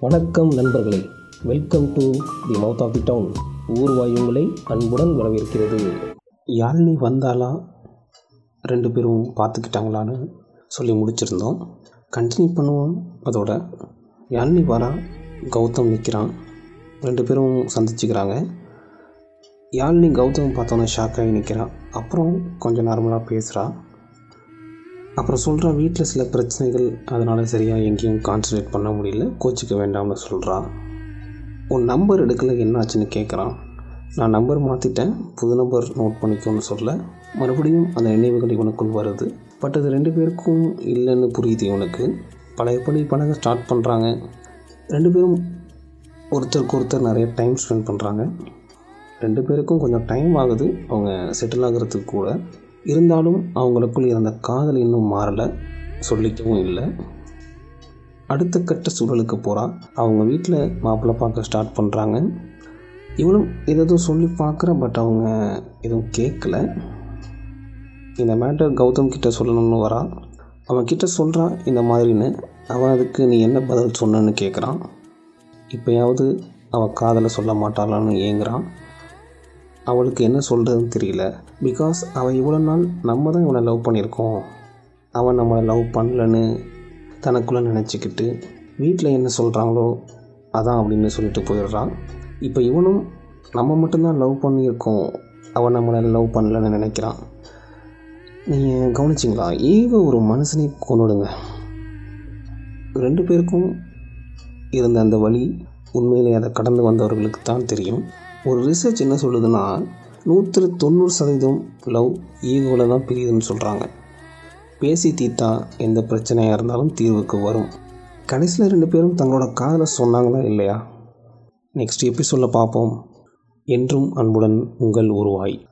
வணக்கம் நண்பர்களே. Welcome to the mouth of the town ஊர்வாய் உங்களை அன்புடன் வரவேற்கிறது. யாழினி வந்தாலா? ரெண்டு பேரும் பார்த்துக்கிட்டாங்களான்னு சொல்லி முடிச்சிருந்தோம். கண்டினியூ பண்ணுவோம் அதோட. யாழினி வரா? கௌதம் நிற்கிறான் ரெண்டு பேரும் சந்திச்சுக்கிறாங்க. யாழினி கௌதம் பார்த்தோன்னே ஷாக்காகி நிற்கிறான் அப்புறம் கொஞ்சம் நார்மலாக பேசுகிறா அப்புறம் சொல்கிறா வீட்டில் சில பிரச்சனைகள் அதனால் சரியாக எங்கேயும் கான்சன்ட்ரேட் பண்ண முடியல கோச்சிக்க வேண்டாம்னு சொல்கிறா உன் நம்பர் எடுக்கல என்னாச்சுன்னு கேட்குறான் நான் நம்பர் மாற்றிட்டேன் புது நம்பர் நோட் பண்ணிக்கோன்னு சொல்ல. மறுபடியும் அந்த நினைவுகள் இவனுக்குள் வருது. பட் அது ரெண்டு பேருக்கும் இல்லைன்னு புரியுது இவனுக்கு. பழையபடி பழக ஸ்டார்ட் பண்ணுறாங்க ரெண்டு பேரும் ஒருத்தருக்கு ஒருத்தர் நிறைய டைம் ஸ்பெண்ட் பண்ணுறாங்க ரெண்டு பேருக்கும் கொஞ்சம் டைம் ஆகுது அவங்க செட்டில் ஆகிறதுக்கு கூட. இருந்தாலும் அவங்களுக்குள் இருந்த காதல் இன்னும் மாறலை சொல்லிக்கவும் இல்லை. அடுத்த கட்ட சூழலுக்கு போகிறா அவங்க வீட்டில் மாப்பிள்ளை பார்க்க ஸ்டார்ட் பண்ணுறாங்க இவனும் எதுவும் சொல்லி பார்க்குற பட் அவங்க எதுவும் கேட்கல இந்த மேட்டர் கௌதம் கிட்ட சொல்லணும்னு வரா. அவன் கிட்ட சொல்கிறான் இந்த மாதிரின்னு. அவன் அதுக்கு நீ என்ன பதில் சொன்னன்னு கேட்குறான் இப்போயாவது அவள் காதலை சொல்ல மாட்டாளான்னு ஏங்குறான். அவளுக்கு என்ன சொல்கிறதுன்னு தெரியல. பிகாஸ் அவள் இவ்வளோ நாள் நம்ம தான் இவனை லவ் பண்ணியிருக்கோம். அவன் நம்மளை லவ் பண்ணலன்னு தனக்குள்ளே நினச்சிக்கிட்டு வீட்டில் என்ன சொல்கிறாங்களோ அதான் அப்படின்னு சொல்லிட்டு போயிடுறான். இப்போ இவனும் நம்ம மட்டும்தான் லவ் பண்ணியிருக்கோம். அவன் நம்மளை லவ் பண்ணலன்னு நினைக்கிறான். நீங்கள் கவனிச்சிங்களா? ஏக ஒரு மனுஷனை கொண்டுடுங்க ரெண்டு பேருக்கும் இருந்த அந்த வழி உண்மையிலே அதை கடந்து வந்தவர்களுக்கு தான் தெரியும். ஒரு ரிசர்ச் என்ன சொல்லுதுன்னா நூற்று தொண்ணூறு சதவீதம் லவ் ஈகோவில் தான் பிரியுதுன்னு சொல்கிறாங்க பேசி தீத்தா எந்த பிரச்சனையாக இருந்தாலும் தீர்வுக்கு வரும். கடைசியில் ரெண்டு பேரும் தங்களோட காதலை சொன்னாங்களா இல்லையா? நெக்ஸ்ட் எபிசோடில் பார்ப்போம். என்றும் அன்புடன் உங்கள் உருவாய்.